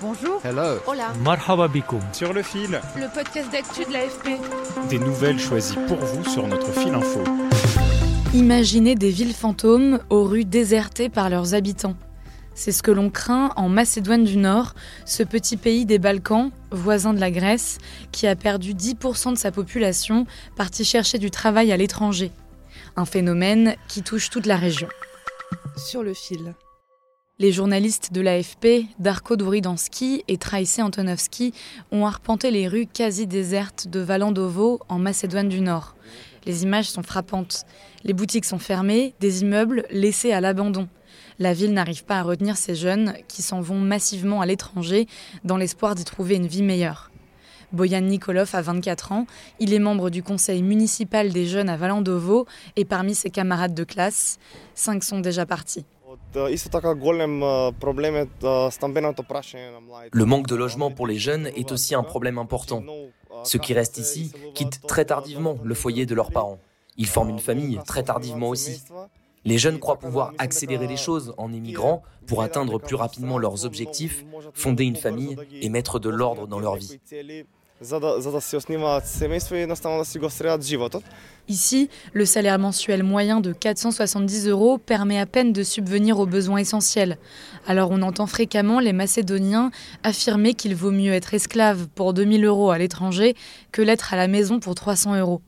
Bonjour. Hello. Hola. Marhaba bikoum. Sur le fil, Le podcast d'actu de l'AFP. des nouvelles choisies pour vous sur notre fil info. Imaginez des villes fantômes aux rues désertées par leurs habitants. C'est ce que l'on craint en Macédoine du Nord, ce petit pays des Balkans, voisin de la Grèce, qui a perdu 10% de sa population parti chercher du travail à l'étranger. Un phénomène qui touche toute la région. Sur le fil. Les journalistes de l'AFP, Darko Duridansky et Traïsé Antonovski, ont arpenté les rues quasi désertes de Valandovo en Macédoine du Nord. Les images sont frappantes. Les boutiques sont fermées, des immeubles laissés à l'abandon. La ville n'arrive pas à retenir ces jeunes qui s'en vont massivement à l'étranger dans l'espoir d'y trouver une vie meilleure. Boyan Nikolov a 24 ans, il est membre du conseil municipal des jeunes à Valandovo et parmi ses camarades de classe, cinq sont déjà partis. Le manque de logement pour les jeunes est aussi un problème important. Ceux qui restent ici quittent très tardivement le foyer de leurs parents. Ils forment une famille très tardivement aussi. Les jeunes croient pouvoir accélérer les choses en émigrant pour atteindre plus rapidement leurs objectifs, fonder une famille et mettre de l'ordre dans leur vie. Ici, le salaire mensuel moyen de 470 euros permet à peine de subvenir aux besoins essentiels. Alors on entend fréquemment les Macédoniens affirmer qu'il vaut mieux être esclave pour 2000 euros à l'étranger que l'être à la maison pour 300 euros.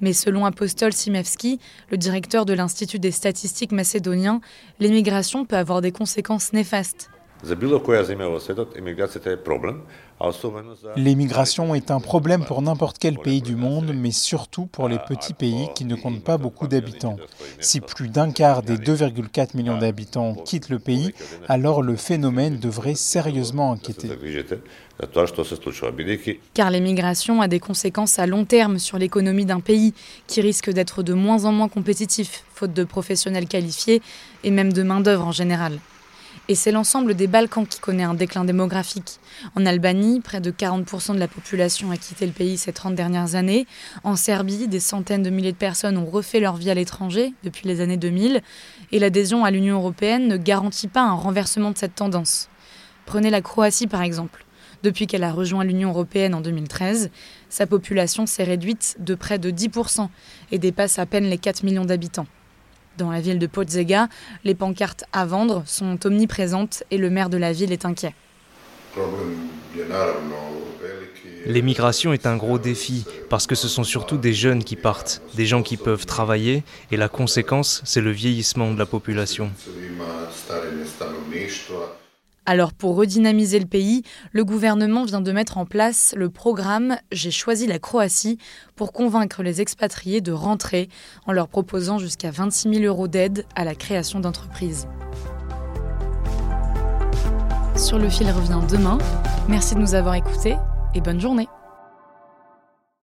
Mais selon Apostol Simevski, le directeur de l'Institut des statistiques macédonien, l'émigration peut avoir des conséquences néfastes. L'immigration est un problème pour n'importe quel pays du monde, mais surtout pour les petits pays qui ne comptent pas beaucoup d'habitants. Si plus d'un quart des 2,4 millions d'habitants quittent le pays, alors le phénomène devrait sérieusement inquiéter. Car l'émigration a des conséquences à long terme sur l'économie d'un pays qui risque d'être de moins en moins compétitif, faute de professionnels qualifiés et même de main-d'œuvre en général. Et c'est l'ensemble des Balkans qui connaît un déclin démographique. En Albanie, près de 40% de la population a quitté le pays ces 30 dernières années. En Serbie, des centaines de milliers de personnes ont refait leur vie à l'étranger depuis les années 2000. Et l'adhésion à l'Union européenne ne garantit pas un renversement de cette tendance. Prenez la Croatie par exemple. Depuis qu'elle a rejoint l'Union européenne en 2013, sa population s'est réduite de près de 10% et dépasse à peine les 4 millions d'habitants. Dans la ville de Pozzega, les pancartes à vendre sont omniprésentes et le maire de la ville est inquiet. L'émigration est un gros défi parce que ce sont surtout des jeunes qui partent, des gens qui peuvent travailler et la conséquence, c'est le vieillissement de la population. Alors pour redynamiser le pays, le gouvernement vient de mettre en place le programme J'ai choisi la Croatie pour convaincre les expatriés de rentrer en leur proposant jusqu'à 26 000 euros d'aide à la création d'entreprises. Sur le fil revient demain. Merci de nous avoir écoutés et bonne journée.